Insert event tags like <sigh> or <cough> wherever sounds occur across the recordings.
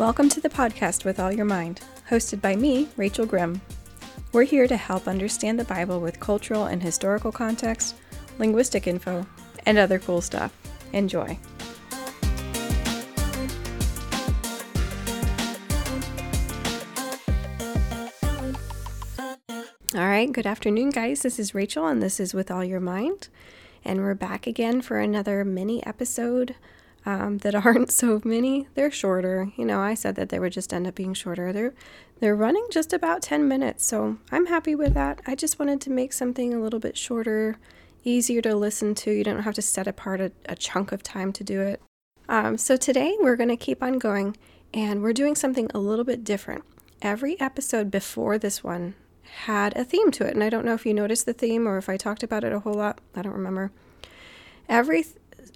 Welcome to the podcast with All Your Mind, hosted by me, Rachel Grimm. We're here to help understand the Bible with cultural and historical context, linguistic info, and other cool stuff. Enjoy. All right, good afternoon, guys. This is Rachel, and this is With All Your Mind. And we're back again for another mini episode um, that aren't <laughs> so many. They're shorter. You know, I said that they would just end up being shorter. They're they're running just about 10 minutes, so I'm happy with that. I just wanted to make something a little bit shorter, easier to listen to. You don't have to set apart a, a chunk of time to do it. Um, so today we're going to keep on going, and we're doing something a little bit different. Every episode before this one had a theme to it, and I don't know if you noticed the theme or if I talked about it a whole lot. I don't remember. Every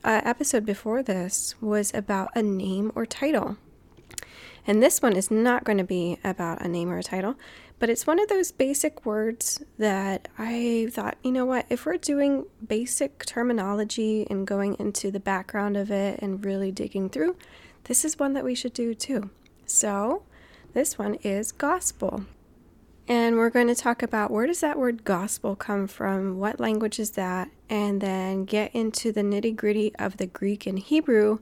uh, episode before this was about a name or title. And this one is not going to be about a name or a title, but it's one of those basic words that I thought, you know what, if we're doing basic terminology and going into the background of it and really digging through, this is one that we should do too. So, this one is gospel. And we're going to talk about where does that word gospel come from? What language is that? And then get into the nitty gritty of the Greek and Hebrew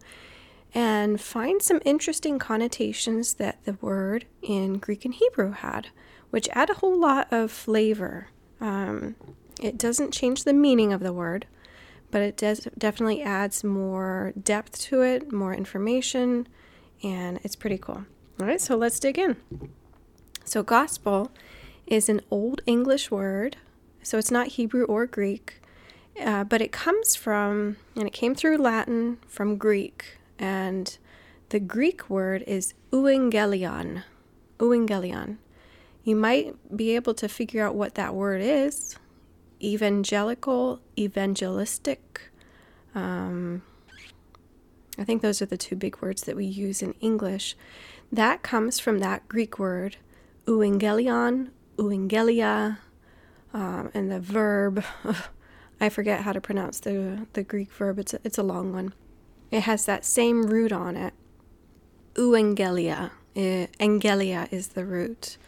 and find some interesting connotations that the word in Greek and Hebrew had, which add a whole lot of flavor. Um, it doesn't change the meaning of the word, but it does definitely adds more depth to it, more information, and it's pretty cool. All right, so let's dig in. So, gospel is an Old English word, so it's not Hebrew or Greek, uh, but it comes from, and it came through Latin from Greek, and the Greek word is euangelion. Euangelion. You might be able to figure out what that word is evangelical, evangelistic. Um, I think those are the two big words that we use in English. That comes from that Greek word, euangelion euangelia, um, and the verb. <laughs> I forget how to pronounce the the Greek verb. It's a, it's a long one. It has that same root on it. Euangelia. Angelia is the root,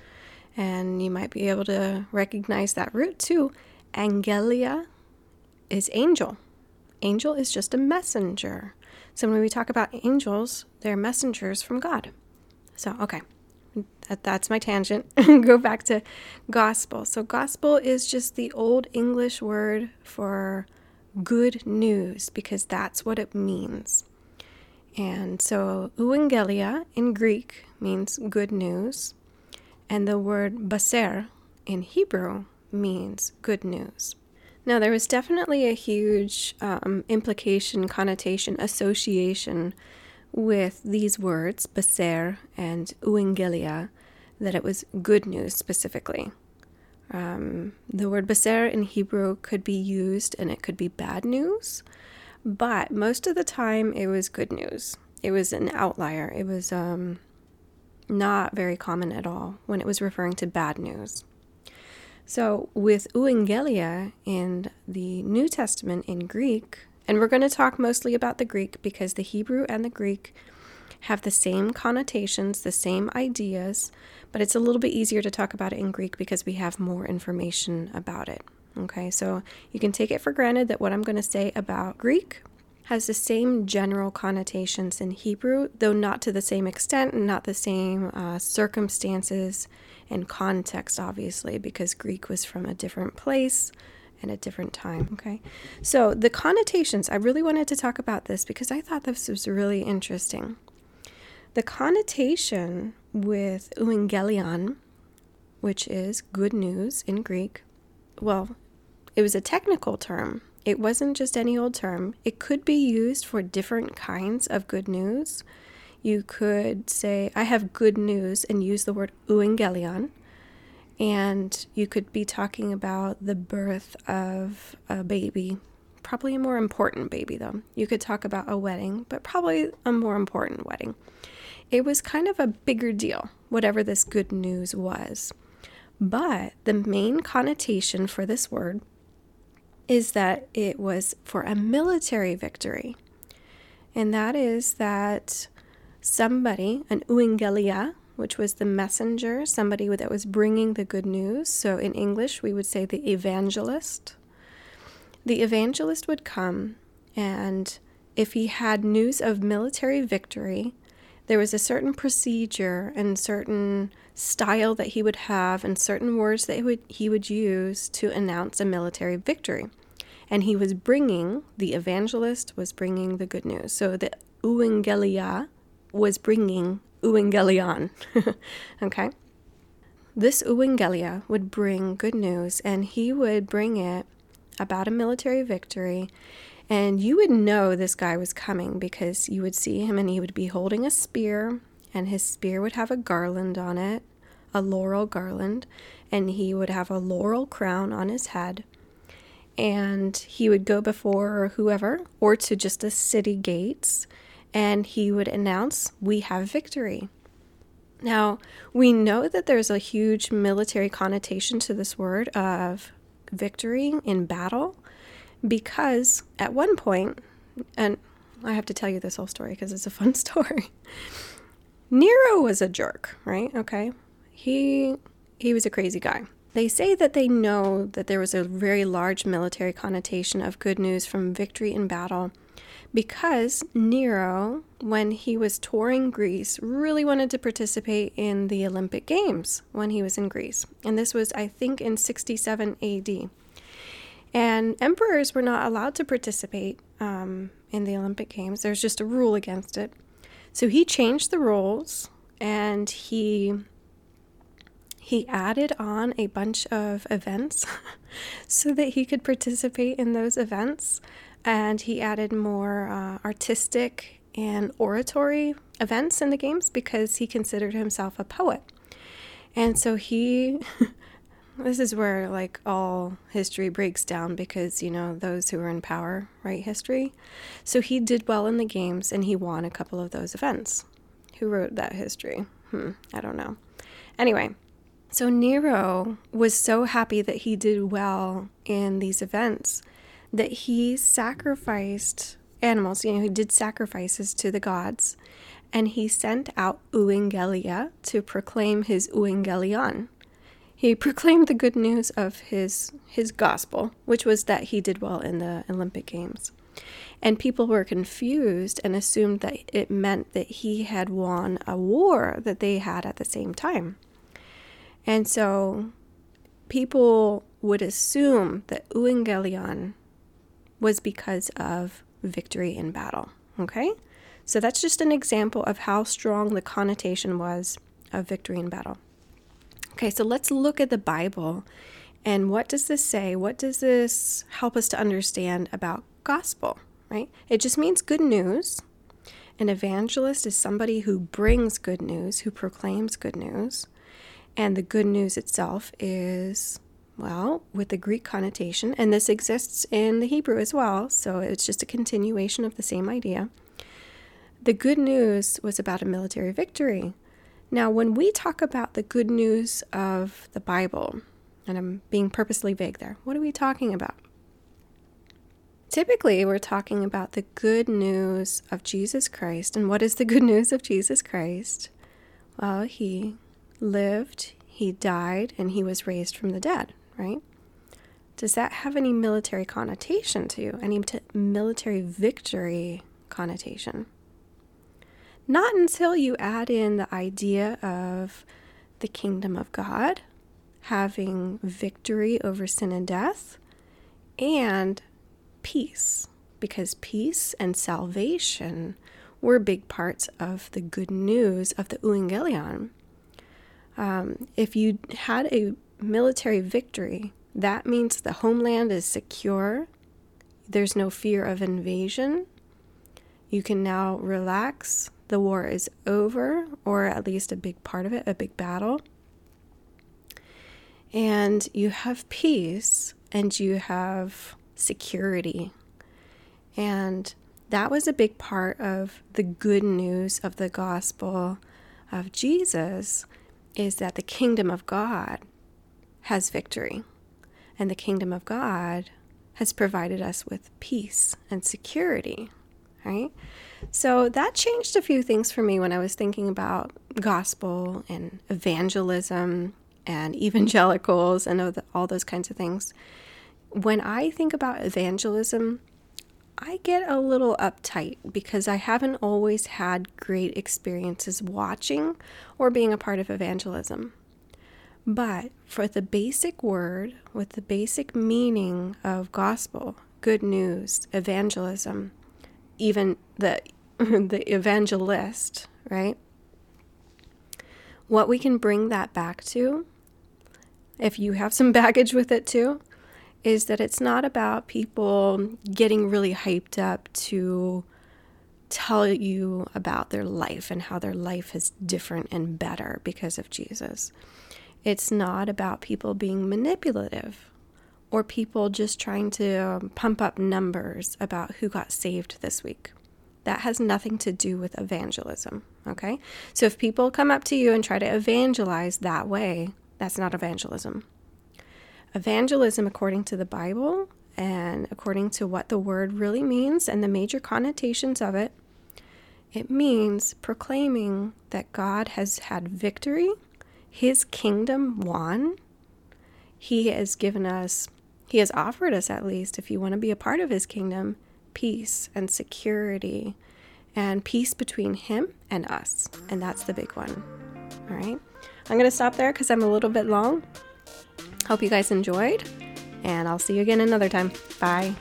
and you might be able to recognize that root too. Angelia is angel. Angel is just a messenger. So when we talk about angels, they're messengers from God. So, okay that, that's my tangent. <laughs> Go back to gospel. So, gospel is just the old English word for good news because that's what it means. And so, euangelia in Greek means good news, and the word baser in Hebrew means good news. Now, there was definitely a huge um, implication, connotation, association with these words, Baser and Euangelia, that it was good news specifically. Um, the word Baser in Hebrew could be used and it could be bad news, but most of the time it was good news. It was an outlier. It was um, not very common at all when it was referring to bad news. So, with euangelia in the New Testament in Greek, and we're going to talk mostly about the Greek because the Hebrew and the Greek have the same connotations, the same ideas, but it's a little bit easier to talk about it in Greek because we have more information about it. Okay, so you can take it for granted that what I'm going to say about Greek has the same general connotations in Hebrew, though not to the same extent and not the same uh, circumstances and context, obviously, because Greek was from a different place in a different time. Okay. So, the connotations, I really wanted to talk about this because I thought this was really interesting. The connotation with euangelion, which is good news in Greek, well, it was a technical term. It wasn't just any old term. It could be used for different kinds of good news. You could say, I have good news, and use the word euangelion and you could be talking about the birth of a baby, probably a more important baby, though. You could talk about a wedding, but probably a more important wedding. It was kind of a bigger deal, whatever this good news was. But the main connotation for this word is that it was for a military victory. And that is that somebody, an euangelia, which was the messenger, somebody that was bringing the good news. So in English, we would say the evangelist. The evangelist would come, and if he had news of military victory, there was a certain procedure and certain style that he would have and certain words that he would, he would use to announce a military victory. And he was bringing, the evangelist was bringing the good news. So the euangelia was bringing euangelion. <laughs> okay? This euangelia would bring good news, and he would bring it about a military victory. And you would know this guy was coming because you would see him and he would be holding a spear, and his spear would have a garland on it, a laurel garland, and he would have a laurel crown on his head. And he would go before whoever or to just the city gates and he would announce, We have victory. Now, we know that there's a huge military connotation to this word of victory in battle because at one point, and I have to tell you this whole story because it's a fun <laughs> story. Nero was a jerk, right? Okay. He he was a crazy guy. They say that they know that there was a very large military connotation of good news from victory in battle because Nero, when he was touring Greece, really wanted to participate in the Olympic Games when he was in Greece. And this was, I think, in 67 AD. And emperors were not allowed to participate um, in the Olympic Games, there's just a rule against it. So he changed the rules and he he added on a bunch of events <laughs> so that he could participate in those events and he added more uh, artistic and oratory events in the games because he considered himself a poet. And so he, <laughs> this is where like all history breaks down because, you know, those who are in power write history. So he did well in the games and he won a couple of those events. Who wrote that history? Hmm, I don't know. Anyway, so Nero was so happy that he did well in these events that he sacrificed animals, you know, he did sacrifices to the gods, and he sent out euangelia to proclaim his euangelion. He proclaimed the good news of his his gospel, which was that he did well in the Olympic Games. And people were confused and assumed that it meant that he had won a war that they had at the same time. And so people would assume that euangelion was because of victory in battle. Okay? So that's just an example of how strong the connotation was of victory in battle. Okay, so let's look at the Bible and what does this say? What does this help us to understand about gospel, right? It just means good news. An evangelist is somebody who brings good news, who proclaims good news. And the good news itself is well, with the Greek connotation, and this exists in the Hebrew as well, so it's just a continuation of the same idea. The good news was about a military victory. Now, when we talk about the good news of the Bible, and I'm being purposely vague there, what are we talking about? Typically, we're talking about the good news of Jesus Christ. And what is the good news of Jesus Christ? Well, he lived, he died, and he was raised from the dead right? Does that have any military connotation to you? Any t- military victory connotation? Not until you add in the idea of the kingdom of God, having victory over sin and death, and peace, because peace and salvation were big parts of the good news of the Evangelion. Um, if you had a military victory, that means the homeland is secure. There's no fear of invasion. You can now relax. The war is over, or at least a big part of it, a big battle. And you have peace and you have security. And that was a big part of the good news of the gospel of Jesus is that the kingdom of God has victory, and the kingdom of God has provided us with peace and security. right? So that changed a few things for me when I was thinking about gospel and evangelism and <laughs> evangelicals and all those kinds of things. When I think about evangelism, I get a little uptight because I haven't always had great experiences watching or being a part of evangelism. But for the basic word, with the basic meaning of gospel, good news, evangelism, even the <laughs> the evangelist, right? What we can bring that back to, if you have some <laughs> baggage with it too, is that it's not about people getting really hyped up to tell you about their life and how their life is different and better because of Jesus. It's not about people being manipulative or people just trying to um, pump up numbers about who got saved this week. That has nothing to do with evangelism, okay? So if people come up to you and try to evangelize that way, that's not evangelism. Evangelism, according to the Bible and according to what the word really means and the major connotations of it, it means proclaiming that God has had victory, His kingdom won. He has given us, He has offered us at least, if you want to be a part of His kingdom, peace and security and peace between Him and us. And that's the big one. All right. I'm going to stop there because I'm a little bit long. Hope you guys enjoyed, and I'll see you again another time. Bye.